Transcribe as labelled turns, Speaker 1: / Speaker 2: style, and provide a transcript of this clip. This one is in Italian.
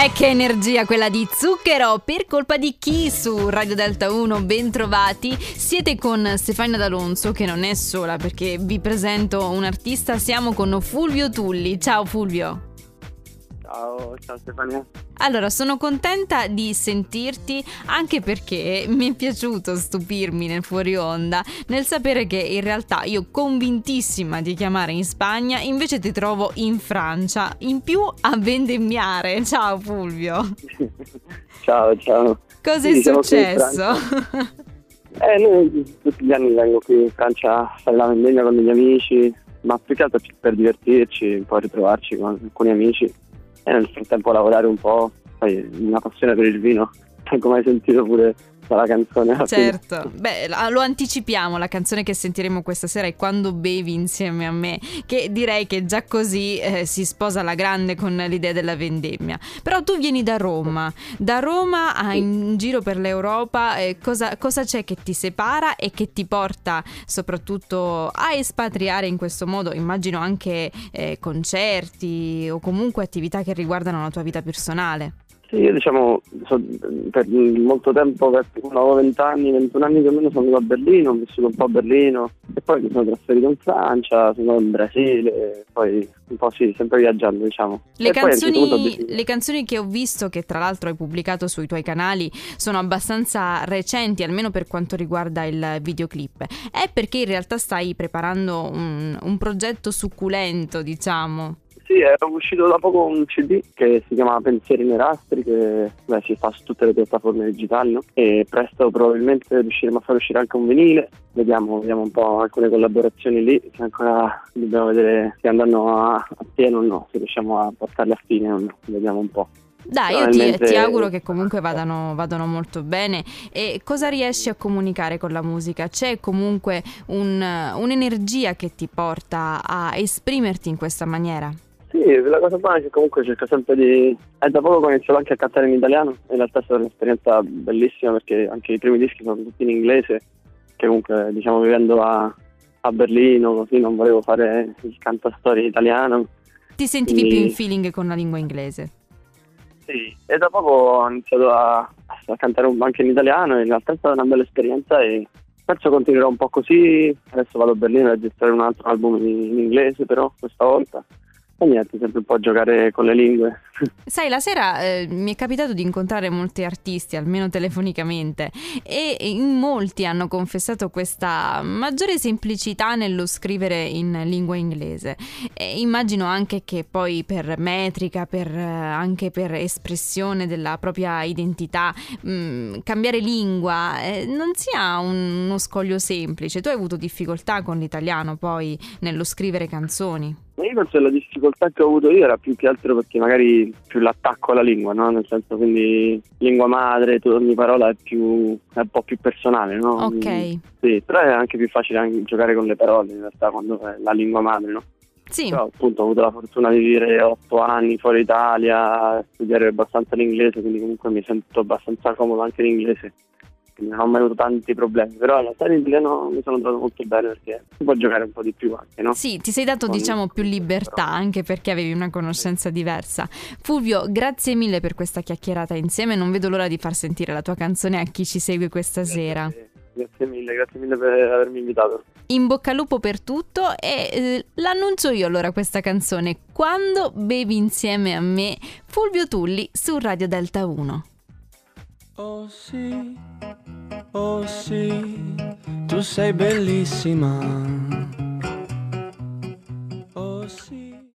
Speaker 1: Eh, che energia quella di zucchero! Per colpa di chi su Radio Delta 1? Bentrovati. Siete con Stefania D'Alonso, che non è sola perché vi presento un artista. Siamo con Fulvio Tulli. Ciao Fulvio.
Speaker 2: Ciao, ciao Stefania.
Speaker 1: Allora, sono contenta di sentirti anche perché mi è piaciuto stupirmi nel fuori onda nel sapere che in realtà io convintissima di chiamare in Spagna, invece ti trovo in Francia, in più a vendemmiare. Ciao Fulvio.
Speaker 2: ciao, ciao.
Speaker 1: Cosa sì, è successo?
Speaker 2: eh, noi tutti gli anni vengo qui in Francia a fare la vendemmia con degli amici, ma più che altro per divertirci, un po' ritrovarci con alcuni amici e nel frattempo lavorare un po', poi una passione per il vino, come hai sentito pure dalla canzone.
Speaker 1: Certo, beh, lo anticipiamo, la canzone che sentiremo questa sera è Quando bevi insieme a me, che direi che già così eh, si sposa alla grande con l'idea della vendemmia. Però tu vieni da Roma, da Roma a in giro per l'Europa, eh, cosa, cosa c'è che ti separa e che ti porta soprattutto a espatriare in questo modo? Immagino anche eh, concerti o comunque attività che riguardano la tua vita personale.
Speaker 2: Sì, io diciamo so, per molto tempo, per avevo 20 anni, 21 anni più o meno sono andato a Berlino, ho vissuto un po' a Berlino e poi mi sono trasferito in Francia, sono in Brasile, poi un po' sì, sempre viaggiando diciamo.
Speaker 1: Le, canzoni, le canzoni che ho visto, che tra l'altro hai pubblicato sui tuoi canali, sono abbastanza recenti, almeno per quanto riguarda il videoclip. È perché in realtà stai preparando un, un progetto succulento, diciamo.
Speaker 2: Sì, è uscito da poco un CD che si chiama Pensieri Nerastri, che beh, si fa su tutte le piattaforme digitali, no? E presto probabilmente riusciremo a far uscire anche un vinile. Vediamo, vediamo un po' alcune collaborazioni lì, che ancora dobbiamo vedere se andranno a, a pieno o no, se riusciamo a portarle a fine o no. Vediamo un po'.
Speaker 1: Dai, io ti, ti, auguro che comunque vadano, vadano, molto bene. E cosa riesci a comunicare con la musica? C'è comunque un, un'energia che ti porta a esprimerti in questa maniera?
Speaker 2: Sì, la cosa buona è che comunque cerco sempre di... È da poco che ho iniziato anche a cantare in italiano, in realtà è stata un'esperienza bellissima perché anche i primi dischi sono tutti in inglese, che comunque diciamo vivendo a, a Berlino così non volevo fare il cantastorie italiano.
Speaker 1: Ti sentivi Quindi... più in feeling con la lingua inglese?
Speaker 2: Sì, e da poco ho iniziato a, a cantare anche in italiano e in realtà è stata una bella esperienza e penso continuerò un po' così. Adesso vado a Berlino a registrare un altro album in, in inglese però questa volta e niente, sempre un po' giocare con le lingue.
Speaker 1: Sai, la sera eh, mi è capitato di incontrare molti artisti, almeno telefonicamente, e in molti hanno confessato questa maggiore semplicità nello scrivere in lingua inglese. E immagino anche che poi per metrica, per, anche per espressione della propria identità, mh, mm, cambiare lingua eh, non sia un, uno scoglio semplice. Tu hai avuto difficoltà con l'italiano poi nello scrivere canzoni?
Speaker 2: Io penso che la difficoltà che ho avuto io era più che altro perché magari più l'attacco alla lingua, no? Nel senso quindi lingua madre, ogni parola è, più, è un po' più personale, no?
Speaker 1: Ok.
Speaker 2: Sì, però è anche più facile anche giocare con le parole in realtà quando è la lingua madre, no?
Speaker 1: Sì.
Speaker 2: Però appunto ho avuto la fortuna di vivere otto anni fuori Italia, studiare abbastanza l'inglese, quindi comunque mi sento abbastanza comodo anche in inglese quindi non ho mai avuto tanti problemi. Però alla serie italiano mi sono trovato molto bene perché si può giocare un po' di più anche, no?
Speaker 1: Sì, ti sei dato Con... diciamo più libertà anche perché avevi una conoscenza diversa. Fulvio, grazie mille per questa chiacchierata insieme, non vedo l'ora di far sentire la tua canzone a chi ci segue questa
Speaker 2: grazie,
Speaker 1: sera.
Speaker 2: Grazie mille, grazie mille per avermi invitato.
Speaker 1: In bocca al lupo per tutto e eh, l'annuncio io allora questa canzone. Quando bevi insieme a me, Fulvio Tulli su Radio Delta 1.
Speaker 3: Oh sì, oh sì, tu sei bellissima